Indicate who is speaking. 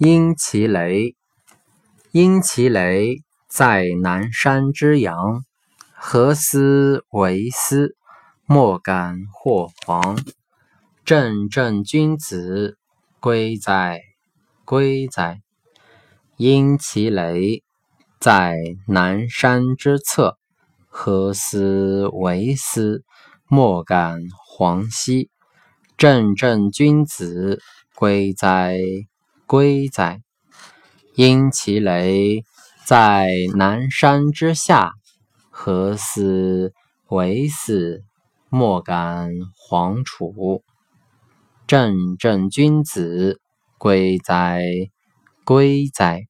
Speaker 1: 因其雷，因其雷，在南山之阳。何思为思？莫敢或黄。正正君子，归哉，归哉！因其雷，在南山之侧。何思为思？莫敢惶兮。正正君子，归哉，归哉！因其雷，在南山之下。何思为死？莫敢黄楚。正正君子，归哉，归哉！